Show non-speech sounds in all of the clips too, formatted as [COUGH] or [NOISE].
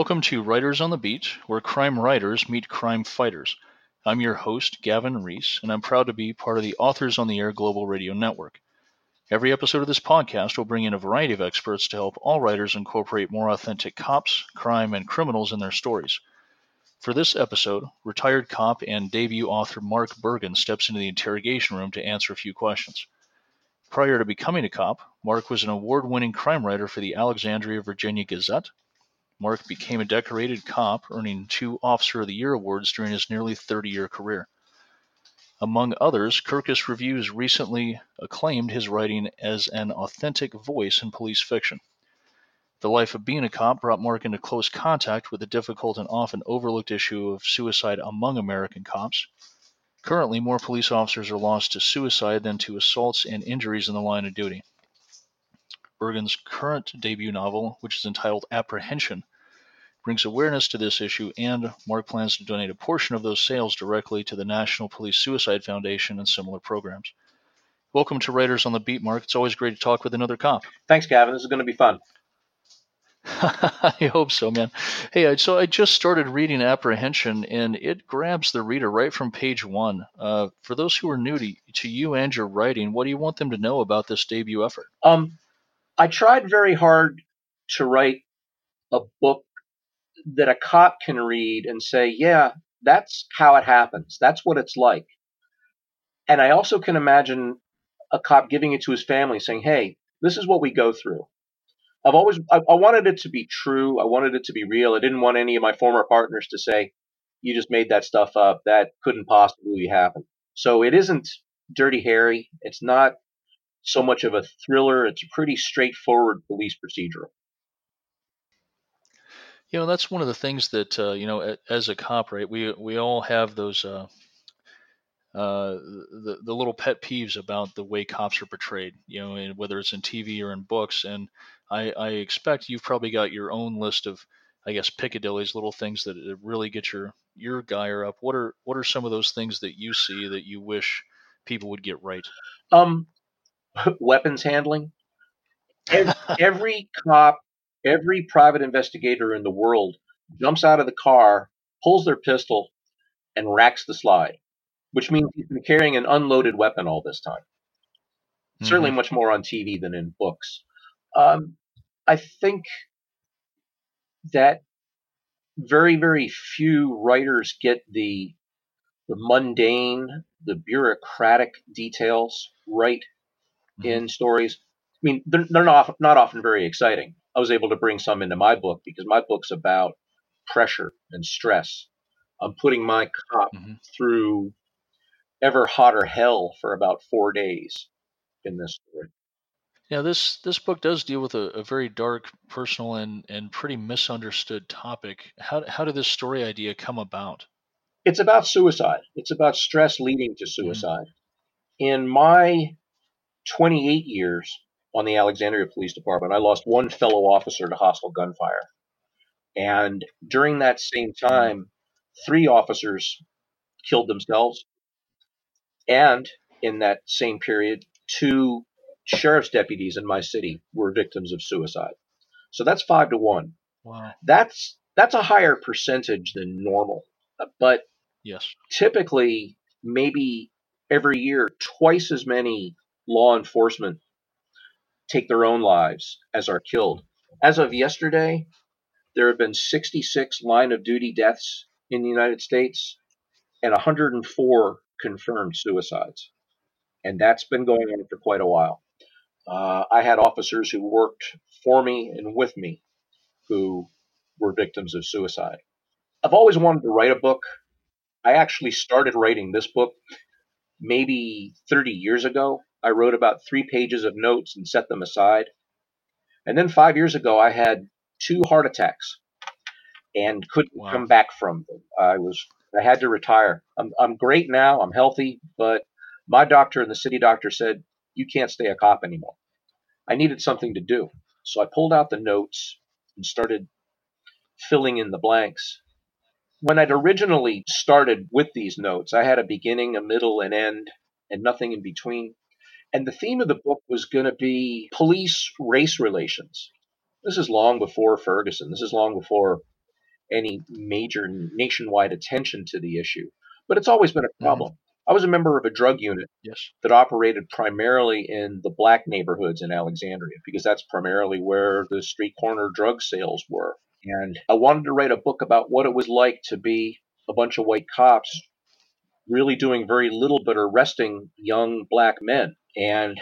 Welcome to Writers on the Beat, where crime writers meet crime fighters. I'm your host, Gavin Reese, and I'm proud to be part of the Authors on the Air Global Radio Network. Every episode of this podcast will bring in a variety of experts to help all writers incorporate more authentic cops, crime, and criminals in their stories. For this episode, retired cop and debut author Mark Bergin steps into the interrogation room to answer a few questions. Prior to becoming a cop, Mark was an award winning crime writer for the Alexandria, Virginia Gazette. Mark became a decorated cop, earning two Officer of the Year awards during his nearly 30 year career. Among others, Kirkus Reviews recently acclaimed his writing as an authentic voice in police fiction. The life of being a cop brought Mark into close contact with the difficult and often overlooked issue of suicide among American cops. Currently, more police officers are lost to suicide than to assaults and injuries in the line of duty. Bergin's current debut novel, which is entitled Apprehension, brings awareness to this issue, and Mark plans to donate a portion of those sales directly to the National Police Suicide Foundation and similar programs. Welcome to Writers on the Beat, Mark. It's always great to talk with another cop. Thanks, Gavin. This is going to be fun. [LAUGHS] I hope so, man. Hey, so I just started reading Apprehension, and it grabs the reader right from page one. Uh, for those who are new to, to you and your writing, what do you want them to know about this debut effort? Um, I tried very hard to write a book that a cop can read and say, yeah, that's how it happens. That's what it's like. And I also can imagine a cop giving it to his family saying, hey, this is what we go through. I've always, I, I wanted it to be true. I wanted it to be real. I didn't want any of my former partners to say, you just made that stuff up. That couldn't possibly happen. So it isn't Dirty Harry. It's not so much of a thriller. It's a pretty straightforward police procedural. You know, that's one of the things that uh, you know, as a cop, right? We we all have those uh, uh, the the little pet peeves about the way cops are portrayed. You know, and whether it's in TV or in books. And I, I expect you've probably got your own list of, I guess, Piccadilly's little things that really get your your gyre up. What are what are some of those things that you see that you wish people would get right? Um, [LAUGHS] weapons handling. Every, [LAUGHS] every cop every private investigator in the world jumps out of the car, pulls their pistol, and racks the slide, which means he's been carrying an unloaded weapon all this time. Mm-hmm. Certainly much more on TV than in books. Um, I think that very, very few writers get the the mundane, the bureaucratic details right mm-hmm. in stories. I mean, they're, they're not not often very exciting. I was able to bring some into my book because my book's about pressure and stress. I'm putting my cop mm-hmm. through ever hotter hell for about four days in this story. Yeah, this this book does deal with a, a, very dark, personal, and and pretty misunderstood topic. How how did this story idea come about? It's about suicide. It's about stress leading to mm-hmm. suicide. Mm-hmm. In my 28 years, on the Alexandria Police Department, I lost one fellow officer to hostile gunfire. And during that same time, three officers killed themselves. And in that same period, two sheriff's deputies in my city were victims of suicide. So that's five to one. Wow. That's that's a higher percentage than normal. But yes, typically maybe every year twice as many law enforcement take their own lives as are killed. As of yesterday, there have been 66 line of duty deaths in the United States and 104 confirmed suicides. And that's been going on for quite a while. Uh, I had officers who worked for me and with me who were victims of suicide. I've always wanted to write a book. I actually started writing this book maybe 30 years ago I wrote about three pages of notes and set them aside. And then five years ago, I had two heart attacks and couldn't wow. come back from them. I was I had to retire. I'm I'm great now. I'm healthy, but my doctor and the city doctor said you can't stay a cop anymore. I needed something to do, so I pulled out the notes and started filling in the blanks. When I'd originally started with these notes, I had a beginning, a middle, an end, and nothing in between. And the theme of the book was going to be police race relations. This is long before Ferguson. This is long before any major nationwide attention to the issue. But it's always been a mm-hmm. problem. I was a member of a drug unit Yes. that operated primarily in the black neighborhoods in Alexandria because that's primarily where the street corner drug sales were. And I wanted to write a book about what it was like to be a bunch of white cops really doing very little but arresting young black men. And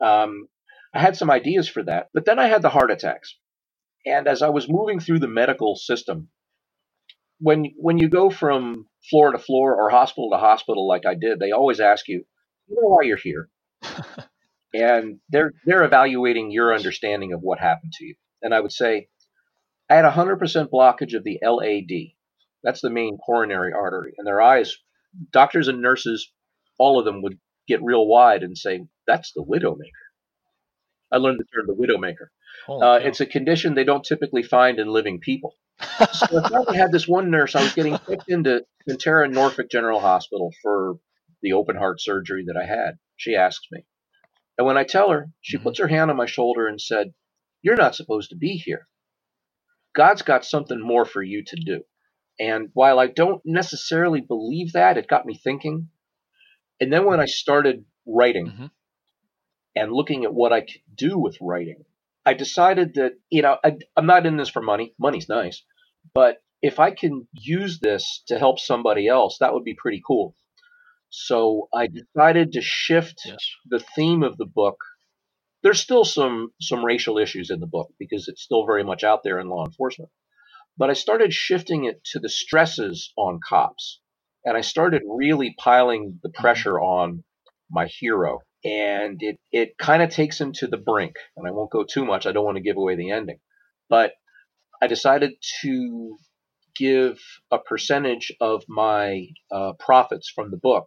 um, I had some ideas for that, but then I had the heart attacks. And as I was moving through the medical system, when when you go from floor to floor or hospital to hospital like I did, they always ask you, you know why you're here? and they're they're evaluating your understanding of what happened to you. And I would say, I had a hundred percent blockage of the LAD. That's the main coronary artery. And their eyes, doctors and nurses, all of them would get real wide and say, That's the widowmaker. I learned the term the widowmaker. Uh, it's a condition they don't typically find in living people. So I finally had this one nurse. I was getting picked into Sentara Norfolk General Hospital for the open heart surgery that I had. She asks me. And when I tell her, she Mhm. puts her hand on my shoulder and said, You're not supposed to be here. God's got something more for you to do. And while I don't necessarily believe that, it got me thinking. And then when I started writing Mhm. and looking at what I could do with writing, I decided that, you know, I, I'm not in this for money. Money's nice. But if I can use this to help somebody else, that would be pretty cool. So I decided to shift Yes. the theme of the book. There's still some some racial issues in the book because it's still very much out there in law enforcement. But I started shifting it to the stresses on cops. And I started really piling the pressure on my hero. And it, it kind of takes him to the brink. And I won't go too much. I don't want to give away the ending. But I decided to give a percentage of my uh, profits from the book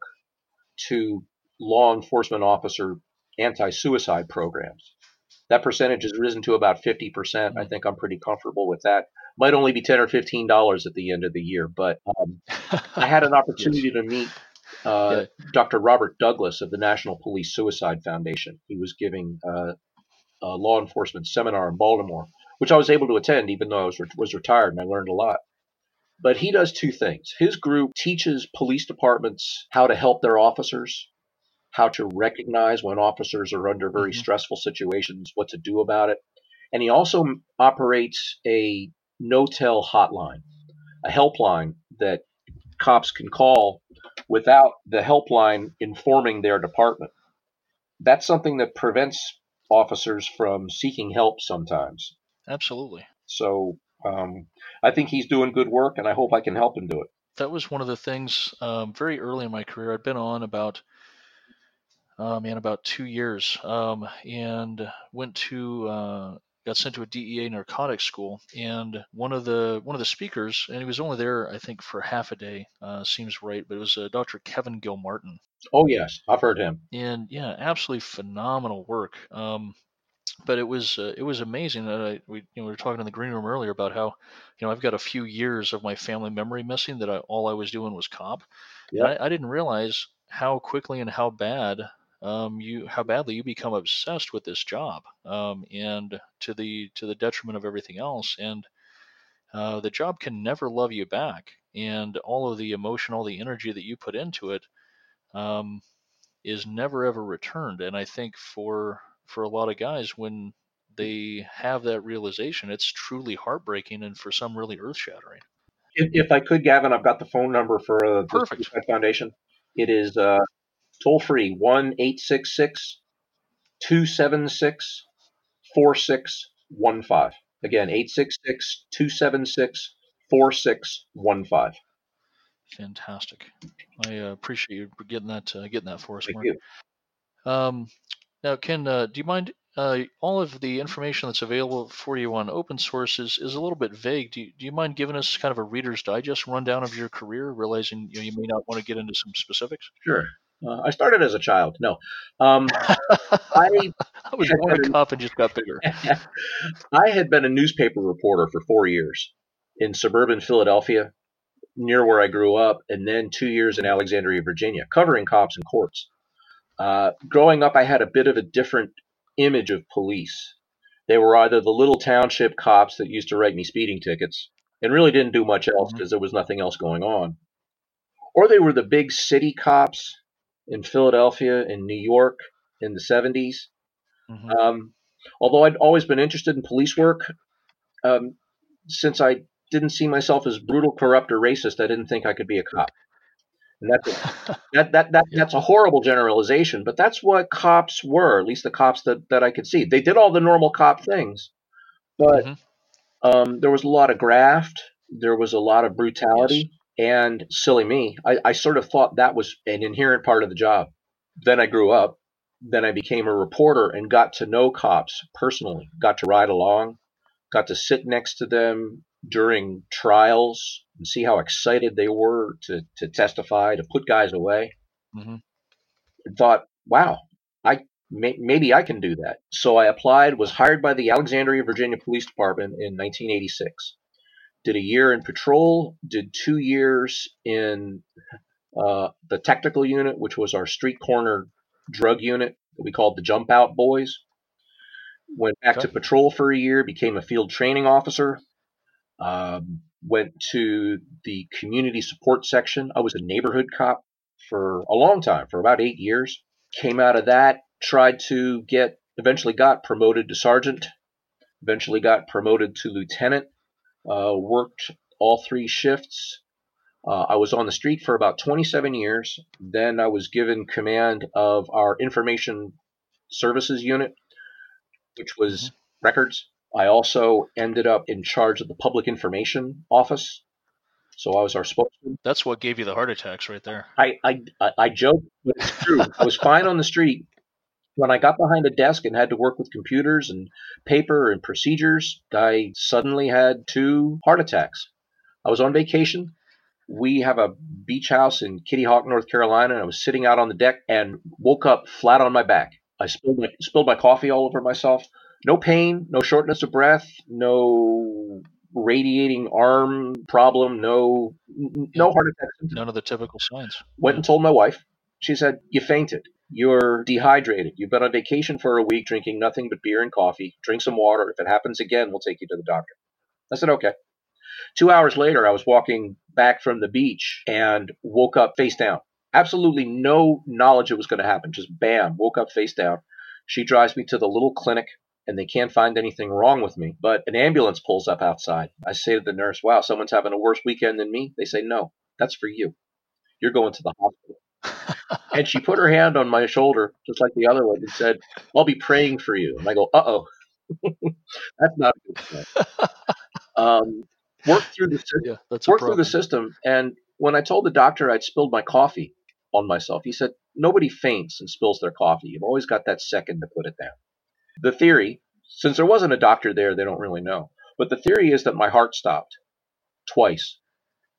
to law enforcement officer anti suicide programs. That percentage has risen to about 50%. I think I'm pretty comfortable with that. Might only be 10 or $15 at the end of the year, but um, I had an [LAUGHS] opportunity to meet uh, Dr. Robert Douglas of the National Police Suicide Foundation. He was giving uh, a law enforcement seminar in Baltimore, which I was able to attend even though I was, was retired and I learned a lot. But he does two things. His group teaches police departments how to help their officers, how to recognize when officers are under very Mhm. stressful situations, what to do about it. And he also operates a no tell hotline, a helpline that cops can call without the helpline informing their department. That's something that prevents officers from seeking help sometimes. Absolutely. So um, I think he's doing good work, and I hope I can help him do it. That was one of the things um, very early in my career. I'd been on about, uh, man, about two years, um, and went to, uh, got sent to a DEA narcotics school. And one of the one of the speakers, and he was only there, I think, for half a day. Uh, seems right, but it was uh, Dr. Kevin Gilmartin. Oh yes, I've heard him. and yeah, absolutely phenomenal work. Um, but it was uh, it was amazing that I we you know we were talking in the green room earlier about how you know I've got a few years of my family memory missing that I, all I was doing was cop. Yep. And I, I didn't realize how quickly and how bad um, you how badly you become obsessed with this job um, and to the to the detriment of everything else and uh, the job can never love you back and all of the emotion all the energy that you put into it um, is never ever returned. And I think for for a lot of guys, when they have that realization, it's truly heartbreaking and for some really earth shattering. If, if I could, Gavin, I've got the phone number for uh, the Perfect. Suicide Foundation. It is uh, toll free one eight six six two seven six four six one five. Again, 866 276 4615. Fantastic. I uh, appreciate you getting that uh, getting that for us, Thank Mark. you. Um, now, Ken, uh, do you mind? Uh, all of the information that's available for you on open source is, is a little bit vague. Do you, do you mind giving us kind of a Reader's Digest rundown of your career, realizing you, know, you may not want to get into some specifics? Sure. Uh, I started as a child. No. Um, [LAUGHS] I I was born a cop and just got bigger. [LAUGHS] I had been a newspaper reporter for four years in suburban Philadelphia, near where I grew up, and then two years in Alexandria, Virginia, covering cops and courts. Uh, growing up, I had a bit of a different image of police. They were either the little township cops that used to write me speeding tickets and really didn't do much else because there was nothing else going on. Or they were the big city cops in Philadelphia, in New York in the 70s. Mhm. Um, although I'd always been interested in police work, um, since I didn't see myself as brutal, corrupt, or racist, I didn't think I could be a cop. And that's a, [LAUGHS] that that that that's a horrible generalization, but that's what cops were. At least the cops that that I could see. They did all the normal cop things, but Mhm. um, there was a lot of graft. There was a lot of brutality, and silly me, I, I sort of thought that was an inherent part of the job. Then I grew up. Then I became a reporter and got to know cops personally. Got to ride along, got to sit next to them during trials and see how excited they were to, to testify, to put guys away. Mhm. And thought, wow, I may, maybe I can do that. So I applied, was hired by the Alexandria, Virginia Police Department in 1986. Did a year in patrol, did two years in uh, the technical unit, which was our street corner drug unit that we called the Jump Out Boys. Went back to patrol for a year, became a field training officer. Um, went to the community support section. I was a neighborhood cop for a long time, for about eight years. Came out of that, tried to get, eventually got promoted to sergeant, eventually got promoted to lieutenant, uh, worked all three shifts. Uh, I was on the street for about 27 years. Then I was given command of our information services unit, which was records. I also ended up in charge of the public information office. So I was our spokesman. That's what gave you the heart attacks right there. I, I, I, I joke, but it's true. I was fine on the street. When I got behind a desk and had to work with computers and paper and procedures, I suddenly had two heart attacks. I was on vacation. We have a beach house in Kitty Hawk, North Carolina, and I was sitting out on the deck and woke up flat on my back. I spilled my, spilled my coffee all over myself. No pain, no shortness of breath, no radiating arm problem, no no heart attack None of the typical signs. went and told my wife. She said, You fainted. You're dehydrated. You've been on vacation for a week drinking nothing but beer and coffee. Drink some water. If it happens again, we'll take you to the doctor. I said, Okay. Two hours later, I was walking back from the beach and woke up face down. Absolutely no knowledge it was going to happen. Just bam, woke up face down. She drives me to the little clinic and they can't find anything wrong with me. But an ambulance pulls up outside. I say to the nurse, Wow, someone's having a worse weekend than me. They say, No, that's for you. You're going to the hospital. [LAUGHS] And she put her hand on my shoulder, just like the other one, and said, I'll be praying for you. And I go, Uh oh. [LAUGHS] That's not a good sign. Um, worked through the system Yeah, that's a through the system. And when I told the doctor I'd spilled my coffee on myself, he said, Nobody faints and spills their coffee. You've always got that second to put it down. The theory, since there wasn't a doctor there, they don't really know. But the theory is that my heart stopped twice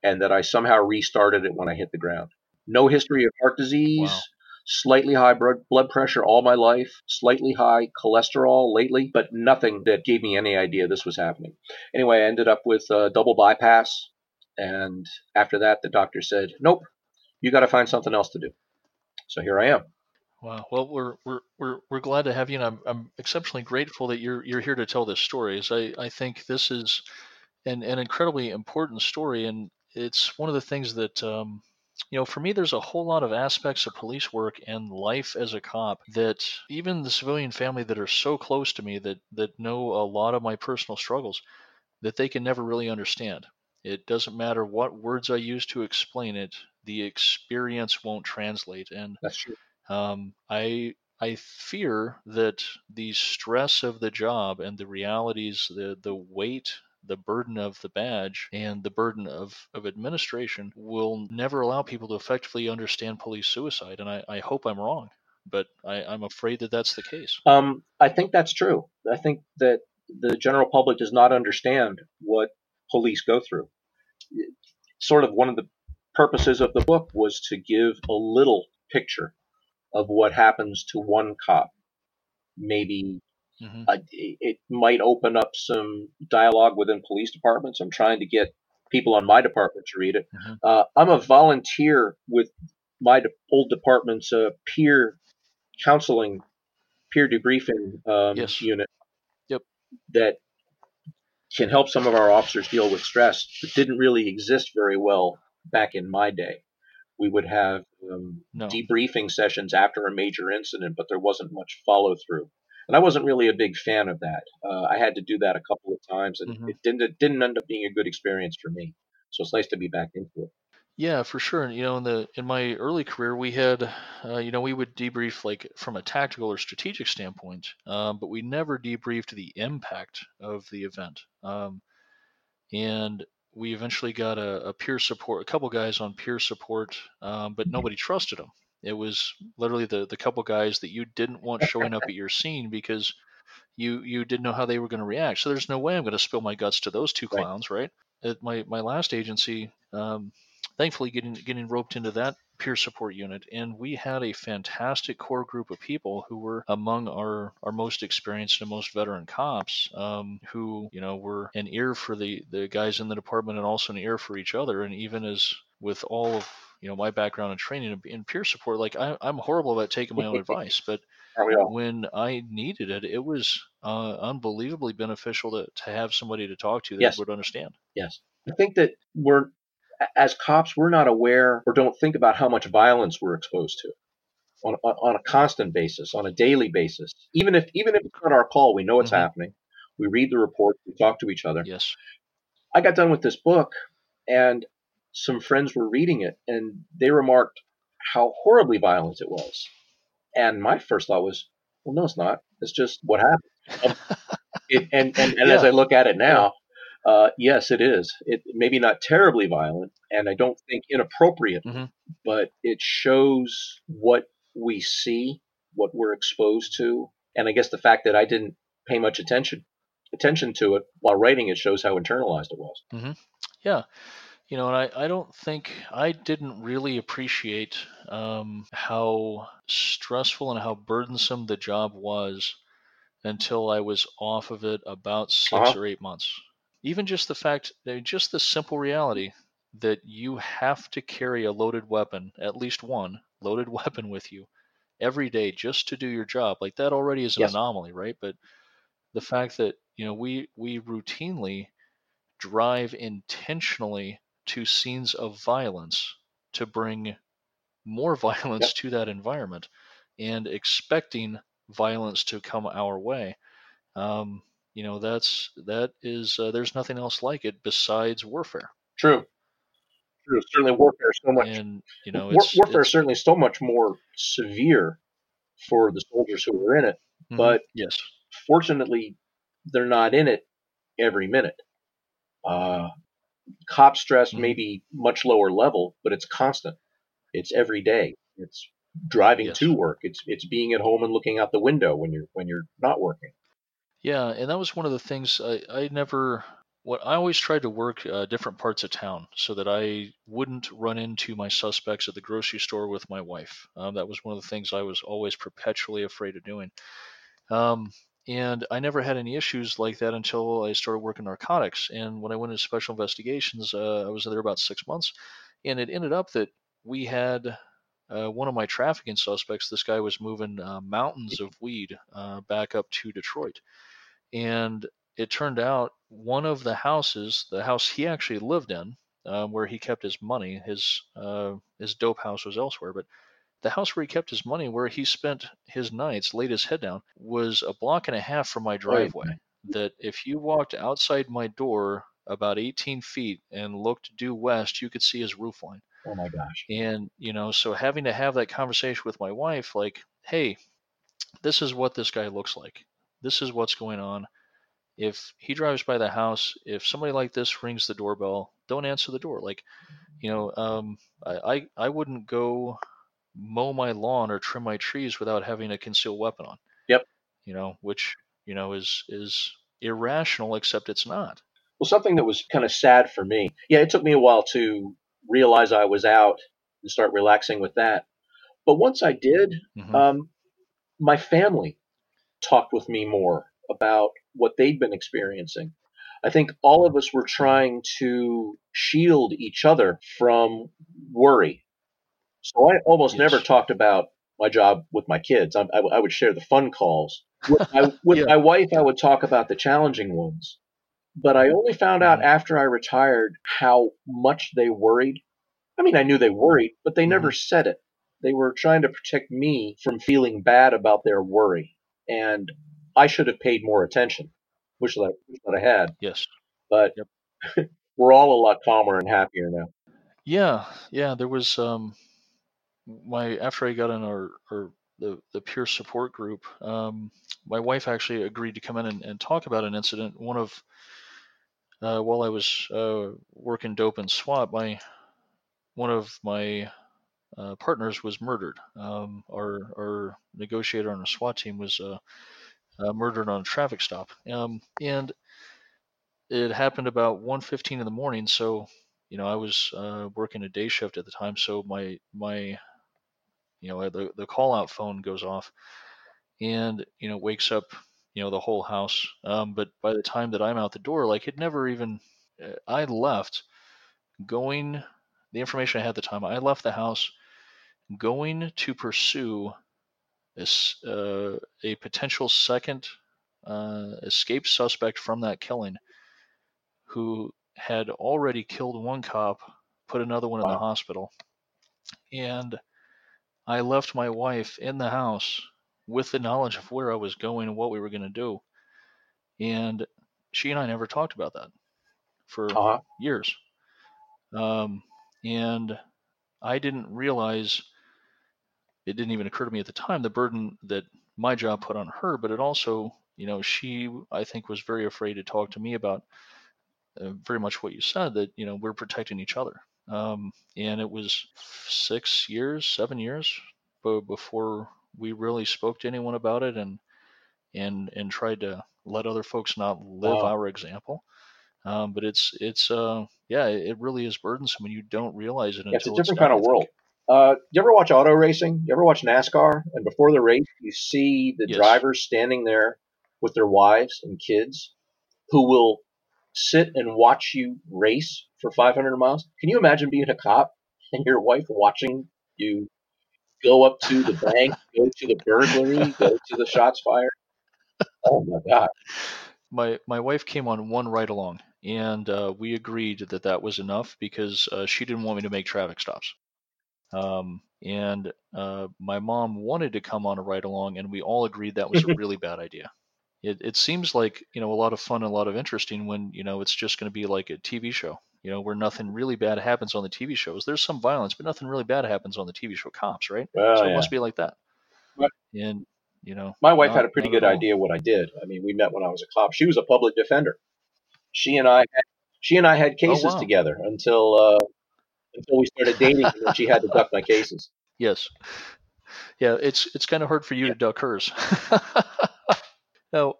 and that I somehow restarted it when I hit the ground. No history of heart disease, Wow. slightly high blood blood pressure all my life, slightly high cholesterol lately, but nothing that gave me any idea this was happening. Anyway, I ended up with a double bypass. And after that, the doctor said, Nope, you got to find something else to do. So here I am. Wow. Well, we're we're we're we're glad to have you, and I'm I'm exceptionally grateful that you're you're here to tell this story. As I I think this is an an incredibly important story, and it's one of the things that um, you know for me there's a whole lot of aspects of police work and life as a cop that even the civilian family that are so close to me that that know a lot of my personal struggles that they can never really understand. It doesn't matter what words I use to explain it, the experience won't translate. And That's true. um, I I fear that the stress of the job and the realities, the the weight, the burden of the badge, and the burden of, of administration will never allow people to effectively understand police suicide. And I, I hope I'm wrong, but I, I'm afraid that that's the case. Um, I think that's true. I think that the general public does not understand what police go through. Sort of one of the purposes of the book was to give a little picture of what happens to one cop. Maybe hmm uh, it might open up some dialogue within police departments. I'm trying to get people on my department to read it. Mhm. Uh, I'm a volunteer with my de- old department's uh, peer counseling, peer debriefing um, Yes. unit. Yep. That can help some of our officers deal with stress that didn't really exist very well back in my day. We would have um, No. debriefing sessions after a major incident, but there wasn't much follow through. And I wasn't really a big fan of that. Uh, I had to do that a couple of times, and Mhm. it didn't it didn't end up being a good experience for me. So it's nice to be back into it. Yeah, for sure. And, You know, in the in my early career, we had, uh, you know, we would debrief like from a tactical or strategic standpoint, um, but we never debriefed the impact of the event. Um, and we eventually got a, a peer support, a couple guys on peer support, um, but nobody trusted them. It was literally the the couple guys that you didn't want showing up at your scene because you you didn't know how they were going to react. So there's no way I'm going to spill my guts to those two Right. clowns, right? At my my last agency, um, thankfully getting getting roped into that peer support unit, and we had a fantastic core group of people who were among our our most experienced and most veteran cops, um, who you know were an ear for the the guys in the department and also an ear for each other, and even as with all of you know my background and training in, peer support, like I, I'm horrible about taking my own [LAUGHS] advice, but Aren't we all? when I needed it, it was uh, unbelievably beneficial to, to have somebody to talk to that Yes. would understand. Yes. I think that we're, as cops, we're not aware or don't think about how much violence we're exposed to on, on, on a constant basis, on a daily basis. Even if, even if it's not our call, we know it's Mhm. happening. We read the report we talk to each other. Yes. I got done with this book and some friends were reading it and they remarked how horribly violent it was. And my first thought was, well, no, it's not. It's just what happened. [LAUGHS] It, and and, and as I look at it now, uh, yes, it is. It maybe not terribly violent, and I don't think inappropriate, Mhm. but it shows what we see, what we're exposed to, and I guess the fact that I didn't pay much attention attention to it while writing it shows how internalized it was. Yeah. You know, and I, I don't think I didn't really appreciate um, how stressful and how burdensome the job was until I was off of it about 6 Uh-huh. or eight months. Even just the fact, just the simple reality that you have to carry a loaded weapon, at least one loaded [LAUGHS] weapon with you every day just to do your job. Like that already is an Yes. anomaly, right? But the fact that, you know, we, we routinely drive intentionally to scenes of violence to bring more [LAUGHS] violence Yep. to that environment and expecting violence to come our way. Um, you know, that's that is uh, there's nothing else like it besides warfare. True. True. Certainly, warfare is so much. And you know, it's, warfare is certainly so much more severe for the soldiers who are in it. mhm, but- yes, Fortunately, they're not in it every minute. Uh, cop stress Mhm. may be much lower level, but it's constant. It's every day. It's driving Yes. to work. It's it's being at home and looking out the window when you're when you're not working. Yeah, and that was one of the things I, I never. What I always tried to work uh, different parts of town so that I wouldn't run into my suspects at the grocery store with my wife. Um, that was one of the things I was always perpetually afraid of doing. Um, and I never had any issues like that until I started working narcotics. And when I went into special investigations, uh, I was there about six months, and it ended up that we had uh, one of my trafficking suspects. This guy was moving uh, mountains of weed uh, back up to Detroit and it turned out one of the houses, the house he actually lived in, um, where he kept his money, his uh, his dope house was elsewhere, but the house where he kept his money, where he spent his nights, laid his head down, was a block and a half from my driveway. That if you walked outside my door about 18 feet and looked due west, you could see his roof line. Oh my gosh. And, you know, so having to have that conversation with my wife, like, hey, this is what this guy looks like. This is what's going on. If he drives by the house, if somebody like this rings the doorbell, don't answer the door. Like, you know, um, I, I, I wouldn't go mow my lawn or trim my trees without having a concealed weapon on. Yep. You know, which, you know, is, is irrational, except it's not. Well, something that was kind of sad for me. Yeah, it took me a while to realize I was out and start relaxing with that. But once I did, Mhm. um, my family talked with me more about what they'd been experiencing. I think all of us were trying to shield each other from worry. So I almost Yes. never talked about my job with my kids. I, I, I would share the fun calls. With, my, [LAUGHS] with Yeah. my wife, I would talk about the challenging ones. but I only found out Mhm. after I retired how much they worried. I mean, I knew they worried, but they never said it. They were trying to protect me from feeling bad about their worry, and I should have paid more attention. Wish that that I had, Yes. but [LAUGHS] we're all a lot calmer and happier now. Yeah, yeah. There was um, my after I got in our, our the the peer support group. Um, my wife actually agreed to come in and, and talk about an incident. One of uh, while I was uh, working dope and SWAT, my one of my uh, partners was murdered. Um, our our negotiator on our SWAT team was uh, uh, murdered on a traffic stop. Um, and it happened about 1.15 in the morning. So, you know, I was uh, working a day shift at the time. So my my you know the the call out phone goes off, and you know wakes up you know the whole house. Um, but by the time that I'm out the door, like it never even uh, I left going the information I had at the time. I left the house going to pursue this, uh, a potential second uh, escape suspect from that killing who had already killed one cop, put another one in the hospital. And I left my wife in the house with the knowledge of where I was going and what we were going to do. And she and I never talked about that for Uh-huh. years. Um, and I didn't realize it didn't even occur to me at the time the burden that my job put on her, but it also, you know, she I think was very afraid to talk to me about uh, very much what you said that you know we're protecting each other. Um, and it was six years, seven years, before we really spoke to anyone about it and and and tried to let other folks not live Wow. our example. Um, but it's it's uh yeah, it really is burdensome, and you don't realize it Yeah, it's a different done, kind of world. Uh, you ever watch auto racing? You ever watch NASCAR? And before the race, you see the Yes. drivers standing there with their wives and kids who will sit and watch you race for 500 miles. Can you imagine being a cop [LAUGHS] and your wife watching you go up to the bank, go to the burglary, go to the shots fired? Oh my God. my my wife came on one ride along, and uh, we agreed that that was enough because uh, she didn't want me to make traffic stops. Um, and uh, my mom wanted to come on a ride along, and we all agreed that was a [LAUGHS] really bad idea. It it seems like you know a lot of fun, and a lot of interesting when you know it's just going to be like a TV show, you know, where nothing really bad happens on the TV shows. There's some violence, but nothing really bad happens on the TV show Cops, right? Well, so it must be like that. And you know, My wife not- had a pretty good idea what I did. I mean, we met when I was a cop. She was a public defender. She and I had, she and I had cases Oh, wow. together until uh, until we started dating, and she had to duck my cases. Yes. Yeah, it's it's kind of hard for you to duck hers. [LAUGHS] now,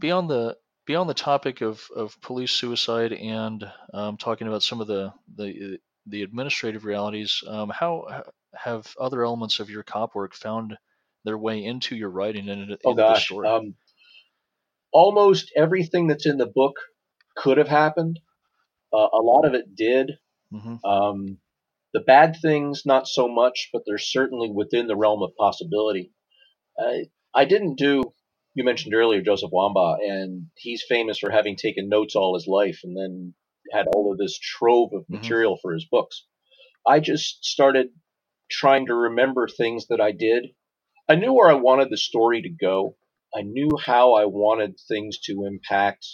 beyond the beyond the topic of, of police suicide and um, talking about some of the the, the administrative realities, um, how have other elements of your cop work found their way into your writing and into, Oh into the story? um, almost everything that's in the book could have happened. Uh, a lot of it did. hmm Um, the bad things, not so much, but they're certainly within the realm of possibility. I, I didn't do. You mentioned earlier Joseph Wambaugh, and he's famous for having taken notes all his life, and then had all of this trove of Mhm. material for his books. I just started trying to remember things that I did. I knew where I wanted the story to go. I knew how I wanted things to impact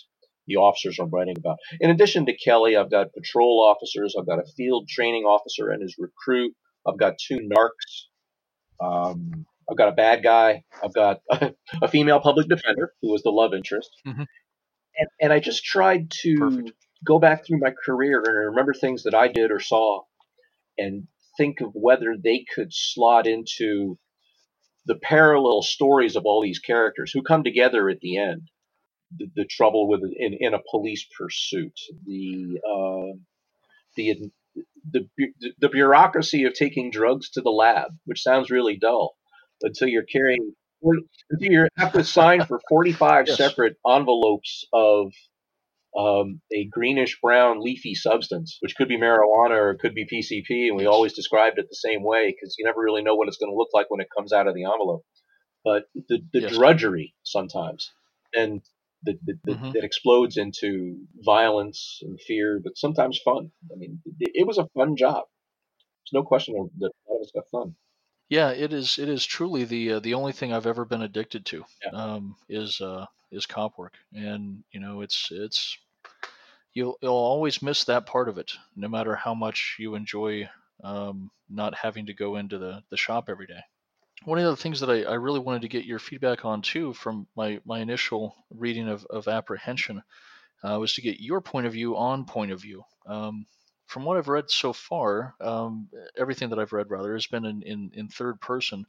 the officers I'm writing about. In addition to Kelly, I've got patrol officers, I've got a field training officer and his recruit, I've got two narcs, um, I've got a bad guy, I've got [LAUGHS] a female public defender who was the love interest. Mhm. And, and I just tried to Perfect. go back through my career and remember things that I did or saw and think of whether they could slot into the parallel stories of all these characters who come together at the end. The, the trouble with in, in a police pursuit, the uh, the the the bureaucracy of taking drugs to the lab, which sounds really dull until you're carrying until you have to sign for 45 [LAUGHS] Yes. separate envelopes of um, a greenish brown leafy substance, which could be marijuana or it could be PCP, and we always described it the same way because you never really know what it's going to look like when it comes out of the envelope. But the, the Yes. drudgery sometimes, and that, that, that, Mhm. that explodes into violence and fear, but sometimes fun. I mean, it, it was a fun job. There's no question that a lot of us got fun. Yeah, it is. It is truly the uh, the only thing I've ever been addicted to. Yeah. Um, is uh, is cop work, and you know, it's it's you'll you'll always miss that part of it, no matter how much you enjoy um, not having to go into the the shop every day. One of the things that I, I really wanted to get your feedback on too, from my my initial reading of of apprehension, uh, was to get your point of view on point of view. Um, from what I've read so far, um, everything that I've read rather has been in, in, in third person.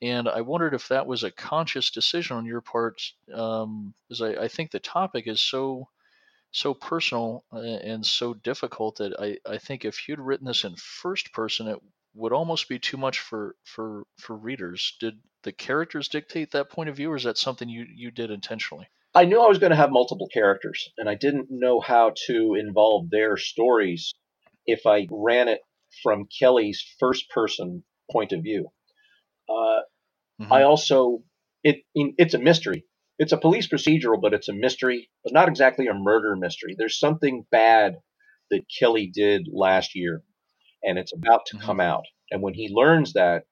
And I wondered if that was a conscious decision on your part, um, because I, I think the topic is so so personal uh, and so difficult that I, I think if you'd written this in first person, it would almost be too much for for for readers. Did the characters dictate that point of view, or is that something you you did intentionally? I knew I was going to have multiple characters, and I didn't know how to involve their stories if I ran it from Kelly's first person point of view. Uh, Mhm. I also it it's a mystery. It's a police procedural, but it's a mystery, but not exactly a murder mystery. There's something bad that Kelly did last year, and it's about to Mhm. come out. And when he learns that,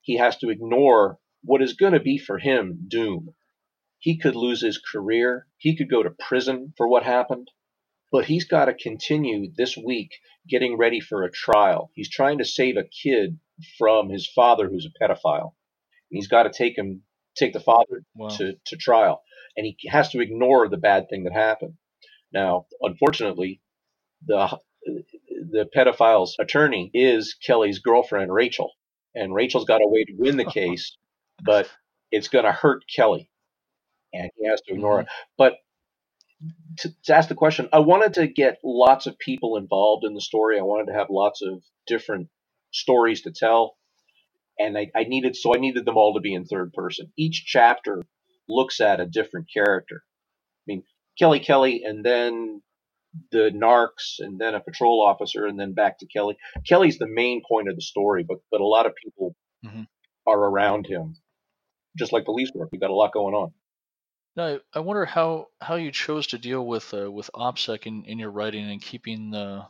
he has to ignore what is going to be for him doom. He could lose his career. He could go to prison for what happened. But he's got to continue this week getting ready for a trial. He's trying to save a kid from his father who's a pedophile. He's got to take him, take the father Wow. to, to trial, and he has to ignore the bad thing that happened. Now, unfortunately, the the pedophile's attorney is Kelly's girlfriend, Rachel, and Rachel's got a way to win the [LAUGHS] case, but it's going to hurt Kelly, and he has to ignore mm-hmm. it. But to, to ask the question, I wanted to get lots of people involved in the story. I wanted to have lots of different stories to tell, and I, I needed so I needed them all to be in third person. Each chapter looks at a different character. I mean, Kelly Kelly, and then the narcs, and then a patrol officer, and then back to Kelly. Kelly's the main point of the story, but but a lot of people Mhm. are around him, just like police work. We've got a lot going on. Now, I wonder how, how you chose to deal with uh, with OPSEC in, in your writing and keeping the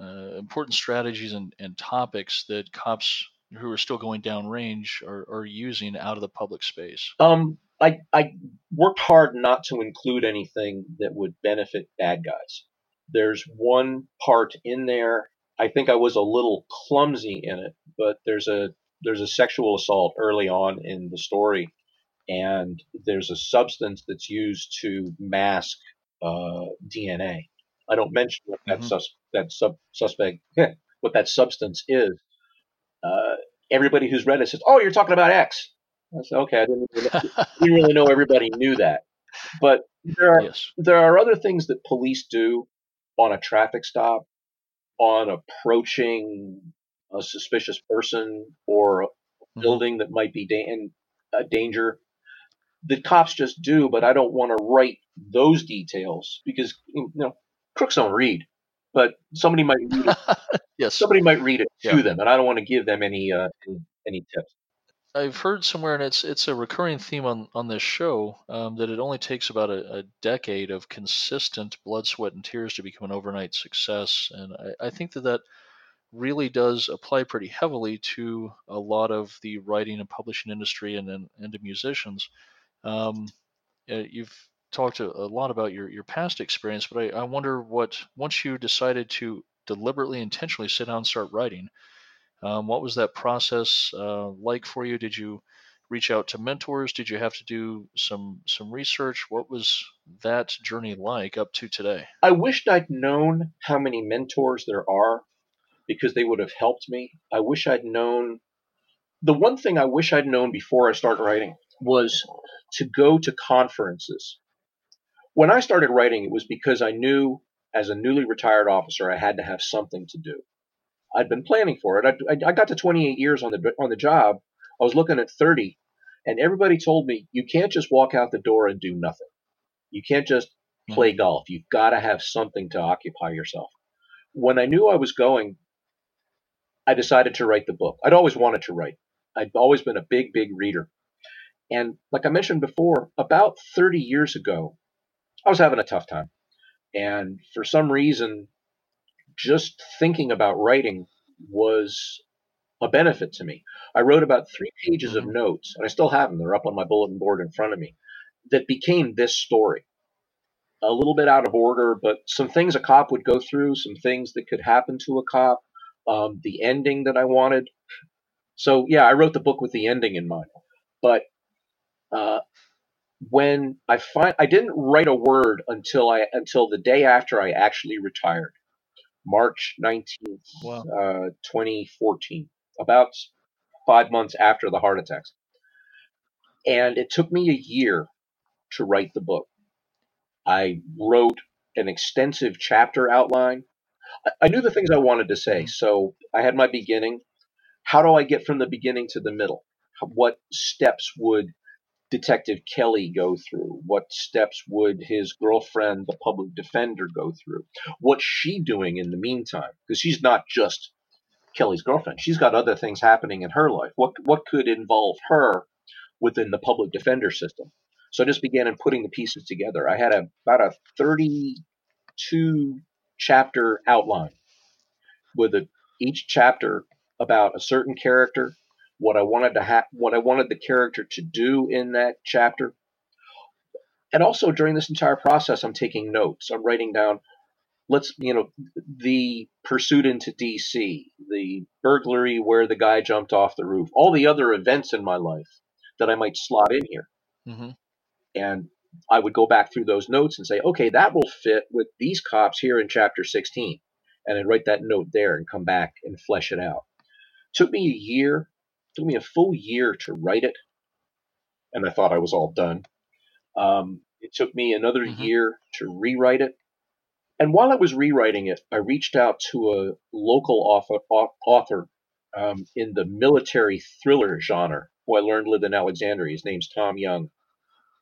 uh, important strategies and, and topics that cops who are still going downrange are, are using out of the public space. Um, I I worked hard not to include anything that would benefit bad guys. There's one part in there. I think I was a little clumsy in it, but there's a there's a sexual assault early on in the story, and there's a substance that's used to mask uh, DNA. I don't mention what that Mhm. sus- that sub- suspect [LAUGHS] what that substance is. Uh, everybody who's read it says, "Oh, you're talking about X." I said, "Okay, I didn't, really know, [LAUGHS] didn't really know everybody knew that." But there are yes. there are other things that police do on a traffic stop, on approaching a suspicious person or a Mhm. building that might be da- in a danger that cops just do, but I don't want to write those details because you know crooks don't read, but somebody might read it, [LAUGHS] yes. somebody might read it to Yeah. them, and I don't want to give them any uh, any, any tips. I've heard somewhere, and it's it's a recurring theme on on this show, um, that it only takes about a, a decade of consistent blood, sweat, and tears to become an overnight success, and I, I think that that really does apply pretty heavily to a lot of the writing and publishing industry and and, and to musicians. Um, uh, you've talked a, lot about your your past experience, but I, I wonder what once you decided to deliberately, intentionally sit down and start writing. Um, what was that process uh, like for you? Did you reach out to mentors? Did you have to do some some research? What was that journey like up to today? I wished I'd known how many mentors there are because they would have helped me. I wish I'd known. The one thing I wish I'd known before I started writing was to go to conferences. When I started writing, it was because I knew as a newly retired officer I had to have something to do. I'd been planning for it. I, I, I got to 28 years on the on the job. I was looking at 30, and everybody told me you can't just walk out the door and do nothing. You can't just hmm. play golf. You've got to have something to occupy yourself. When I knew I was going, I decided to write the book. I'd always wanted to write. I'd always been a big, big reader. And like I mentioned before, about 30 years ago, I was having a tough time. And for some reason, just thinking about writing was a benefit to me. I wrote about three pages of Mhm. notes, and I still have them. They're up on my bulletin board in front of me, that became this story. A little bit out of order, but some things a cop would go through, some things that could happen to a cop, um, the ending that I wanted. So, yeah, I wrote the book with the ending in mind. But uh, when I find I didn't write a word until I until the day after I actually retired, March nineteenth, Wow. uh, twenty fourteen, about five months after the heart attacks, and it took me a year to write the book. I wrote an extensive chapter outline. I, I knew the things I wanted to say, so I had my beginning. How do I get from the beginning to the middle? What steps would Detective Kelly go through? What steps would his girlfriend, the public defender, go through? What's she doing in the meantime? Because she's not just Kelly's girlfriend. She's got other things happening in her life. What what could involve her within the public defender system? So I just began in putting the pieces together. I had a, about a 32 chapter outline with a, each chapter about a certain character, what I wanted to have, what I wanted the character to do in that chapter. And also during this entire process, I'm taking notes. I'm writing down, let's, you know, the pursuit into DC, the burglary where the guy jumped off the roof, all the other events in my life that I might slot in here. hmm And I would go back through those notes and say, okay, that will fit with these cops here in chapter 16. And I'd write that note there and come back and flesh it out. Took me a year, took me a full year to write it. And I thought I was all done. Um, it took me another Mhm. year to rewrite it. And while I was rewriting it, I reached out to a local author, author um, in the military thriller genre, who I learned lived in Alexandria. His name's Tom Young.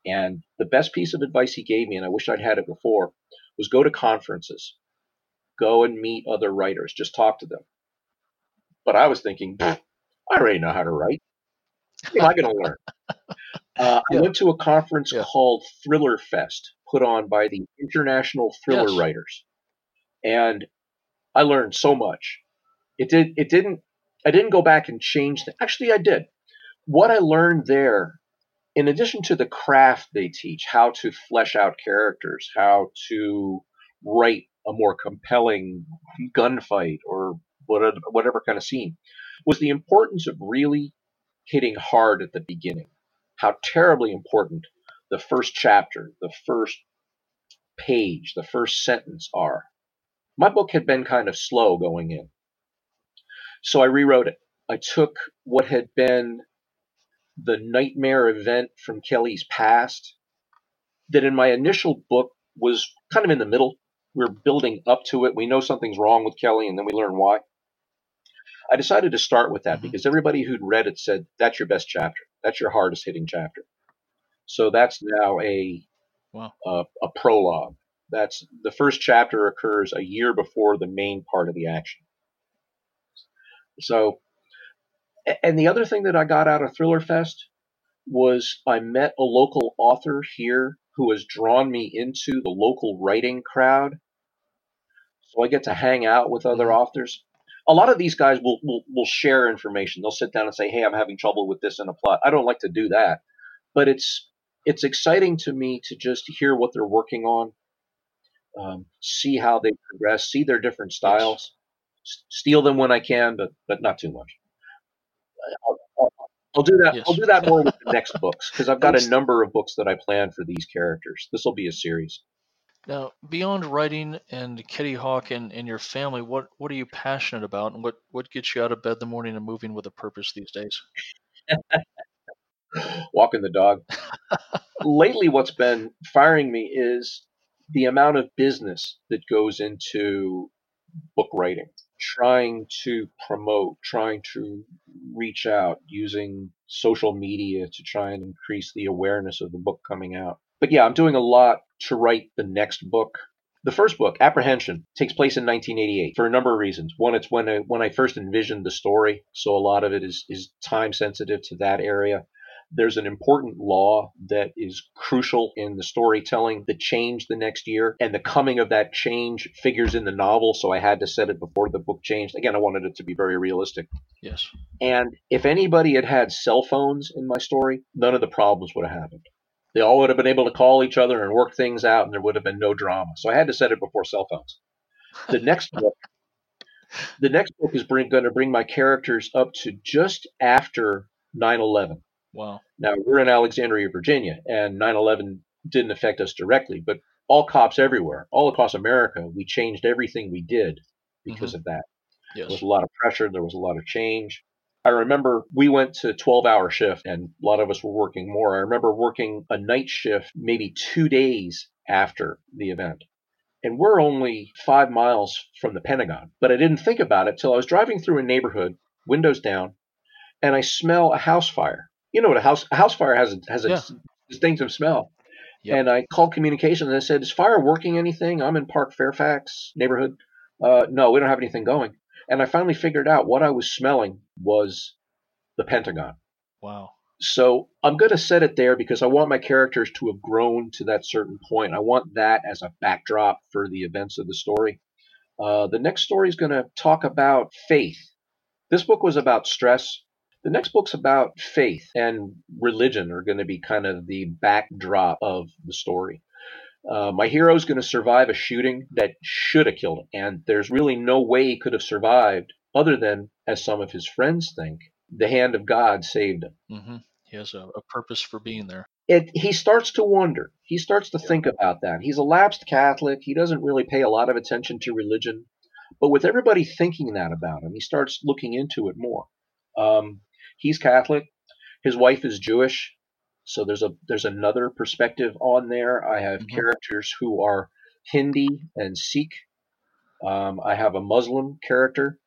And the best piece of advice he gave me, and I wish I'd had it before, was go to conferences, go and meet other writers, just talk to them. But I was thinking, "Pfft, I already know how to write. What am I going to learn? Uh, Yeah. I went to a conference Yeah. called Thriller Fest, put on by the International Thriller Yes. Writers, and I learned so much. It did. It didn't. I didn't go back and change. The, actually, I did. What I learned there, in addition to the craft they teach, how to flesh out characters, how to write a more compelling gunfight or whatever, whatever kind of scene, was the importance of really hitting hard at the beginning. How terribly important the first chapter, the first page, the first sentence are. My book had been kind of slow going in. So I rewrote it. I took what had been the nightmare event from Kelly's past, that in my initial book was kind of in the middle. We're building up to it. We know something's wrong with Kelly, and then we learn why. I decided to start with that Mhm. because everybody who'd read it said that's your best chapter. That's your hardest hitting chapter. So that's now a Wow. a, a prologue. That's the first chapter occurs a year before the main part of the action. So, and the other thing that I got out of Thriller Fest was I met a local author here who has drawn me into the local writing crowd. So I get to hang out with other Mhm. authors. A lot of these guys will, will will share information. They'll sit down and say, "Hey, I'm having trouble with this in a plot." I don't like to do that, but it's it's exciting to me to just hear what they're working on, um, see how they progress, see their different styles, S- steal them when I can, but but not too much. I'll, I'll, I'll do that. Yes. I'll do that more with the next books because I've got a number of books that I plan for these characters. This will be a series. Now, beyond writing and Kitty Hawk and, and your family, what, what are you passionate about, and what, what gets you out of bed in the morning and moving with a purpose these days? [LAUGHS] Walking the dog. Lately, what's been firing me is the amount of business that goes into book writing, trying to promote, trying to reach out, using social media to try and increase the awareness of the book coming out. But yeah, I'm doing a lot to write the next book. The first book, Apprehension, takes place in 1988 for a number of reasons. One, it's when I, when I first envisioned the story, so a lot of it is, is time sensitive to that area. there's an important law that is crucial in the storytelling that changed the next year, and the coming of that change figures in the novel. So I had to set it before the book changed. Again, I wanted it to be very realistic. Yes. And if anybody had had cell phones in my story, none of the problems would have happened. They all would have been able to call each other and work things out, and there would have been no drama. So I had to set it before cell phones. The next [LAUGHS] book, the next book is bring, going to bring my characters up to just after 9/11. Wow. Now we're in Alexandria, Virginia, and 9/11 didn't affect us directly, but all cops everywhere, all across America, we changed everything we did because mm-hmm. of that. There was a lot of pressure. There was a lot of change. I remember we went to 12 hour shift and a lot of us were working more. I remember working a night shift maybe two days after the event. And we're only five miles from the Pentagon. But I didn't think about it till I was driving through a neighborhood, windows down, and I smell a house fire. You know what a house a house fire has a, has a Yeah. distinctive smell. Yep. And I called communications and I said, "Is fire working anything? I'm in Park Fairfax neighborhood. Uh, no, we don't have anything going." And I finally figured out what I was smelling was the Pentagon. Wow. So I'm going to set it there because I want my characters to have grown to that certain point. I want that as a backdrop for the events of the story. Uh, the next story is going to talk about faith. This book was about stress. The next book's about faith and religion are going to be kind of the backdrop of the story. Uh, my hero is going to survive a shooting that should have killed him, and there's really no way he could have survived other than, as some of his friends think, the hand of God saved him hmm He has a, a purpose for being there. it he starts to wonder. He starts to think about that. He's a lapsed Catholic. He doesn't really pay a lot of attention to religion, but with everybody thinking that about him, he starts looking into it more. Um, he's Catholic. His wife is Jewish, so there's a there's another perspective on there. I have Mhm. characters who are Hindi and Sikh. Um, I have a Muslim character,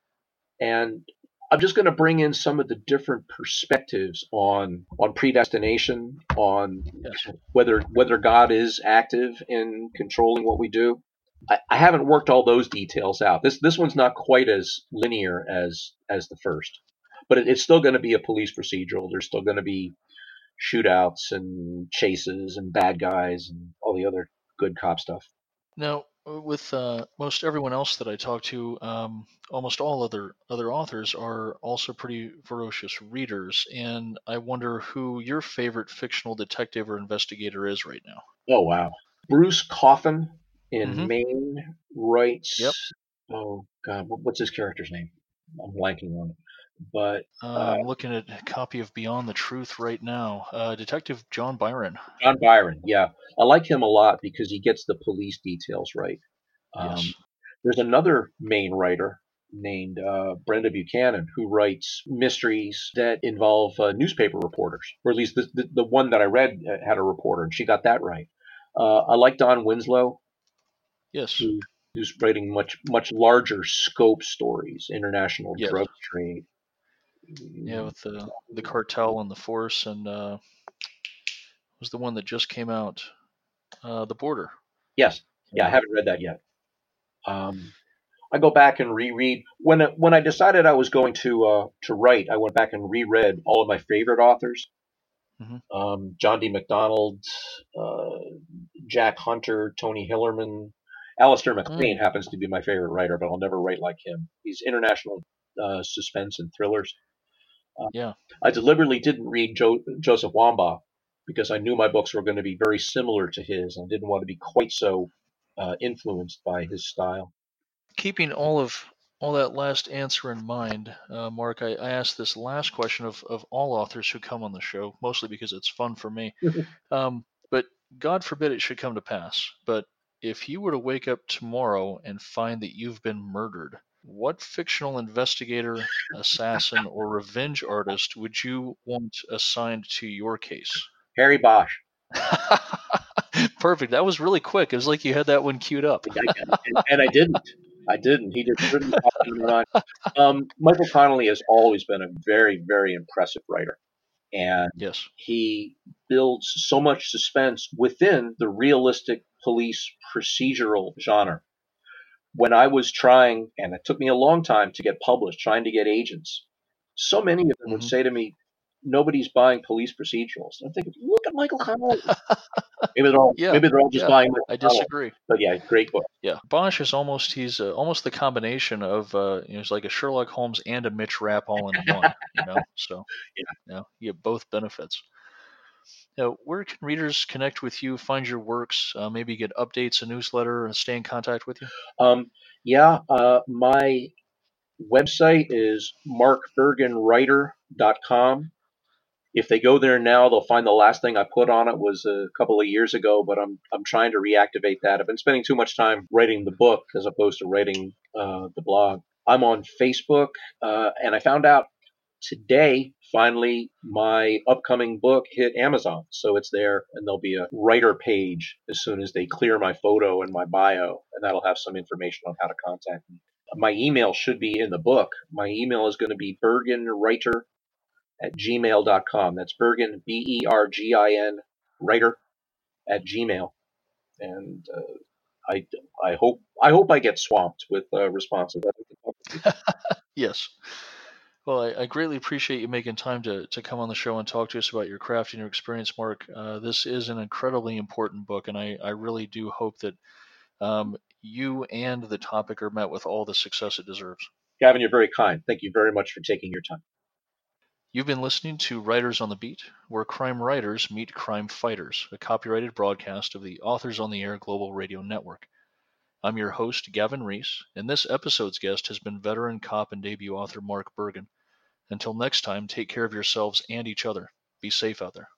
and I'm just going to bring in some of the different perspectives on on predestination, on Yes. whether whether God is active in controlling what we do. I, I haven't worked all those details out. This this one's not quite as linear as as the first, but it, it's still going to be a police procedural. There's still going to be shootouts and chases and bad guys and all the other good cop stuff. Now, uh, with uh, most everyone else that I talk to, um, almost all other other authors are also pretty ferocious readers, and I wonder who your favorite fictional detective or investigator is right now. Oh wow. Bruce Coffin in Mhm. Maine writes. Yep. Oh God, what's his character's name? I'm blanking on it. But Uh, I'm looking at a copy of Beyond the Truth right now. Uh, Detective John Byron. John Byron, yeah, I like him a lot because he gets the police details right. Um, Yes. There's another Maine writer named uh, Brenda Buchanan who writes mysteries that involve uh, newspaper reporters, or at least the, the, the one that I read uh, had a reporter, and she got that right. Uh, I like Don Winslow, Yes. who, who's writing much much larger scope stories, international Yes. drug trade. Yeah, with the the cartel and the force, and uh, was the one that just came out, uh, the border. Yes. Yeah, I haven't read that yet. Um, I go back and reread when I- when I decided I was going to uh, to write. I went back and reread all of my favorite authors: Mhm. um, John D. MacDonald, uh, Jack Hunter, Tony Hillerman. Alistair MacLean happens to be my favorite writer, but I'll never write like him. He's international uh, suspense and thrillers. Uh, Yeah. I deliberately didn't read jo- Joseph Wambaugh because I knew my books were going to be very similar to his and didn't want to be quite so uh, influenced by his style. Keeping all of all that last answer in mind, uh, Mark, I, I asked this last question of, of all authors who come on the show, mostly because it's fun for me. [LAUGHS] um, but God forbid it should come to pass. But if you were to wake up tomorrow and find that you've been murdered, what fictional investigator, assassin, or revenge artist would you want assigned to your case? Harry Bosch. [LAUGHS] Perfect. That was really quick. It was like you had that one queued up. and, and I didn't. I didn't. He just couldn't pop in my mind. Um, Michael Connelly has always been a very, very impressive writer. And Yes. he builds so much suspense within the realistic police procedural genre. When I was trying, and it took me a long time to get published, trying to get agents, so many of them would Mhm. say to me, nobody's buying police procedurals. I'm thinking, look at Michael Connelly. [LAUGHS] maybe they're all Yeah, maybe they're all just yeah, buying. Michael I Connelly. disagree. But yeah, great book. Yeah, Bosch is almost he's uh, almost the combination of uh, you know, he's like a Sherlock Holmes and a Mitch Rapp all in one. You know, so [LAUGHS] Yeah. you know, you have both benefits. Now, where can readers connect with you, find your works, uh, maybe get updates, a newsletter, and stay in contact with you? Um, yeah, uh, my website is markberginwriter.com. If they go there now, they'll find the last thing I put on it was a couple of years ago, but I'm I'm trying to reactivate that. I've been spending too much time writing the book as opposed to writing uh, the blog. I'm on Facebook, uh, and I found out today finally my upcoming book hit Amazon, so it's there, and there'll be a writer page as soon as they clear my photo and my bio, and that'll have some information on how to contact me. My email should be in the book. My email is going to be berginwriter at gmail.com. That's Bergin, B E R G I N, writer at gmail. And uh, I, I hope I hope I get swamped with uh, responses. [LAUGHS] Yes. Well, I, I greatly appreciate you making time to, to come on the show and talk to us about your craft and your experience, Mark. Uh, this is an incredibly important book, and I, I really do hope that um, you and the topic are met with all the success it deserves. Gavin, you're very kind. Thank you very much for taking your time. You've been listening to Writers on the Beat, where crime writers meet crime fighters, a copyrighted broadcast of the Authors on the Air Global Radio Network. I'm your host, Gavin Reese, and this episode's guest has been veteran cop and debut author Mark Bergin. Until next time, take care of yourselves and each other. Be safe out there.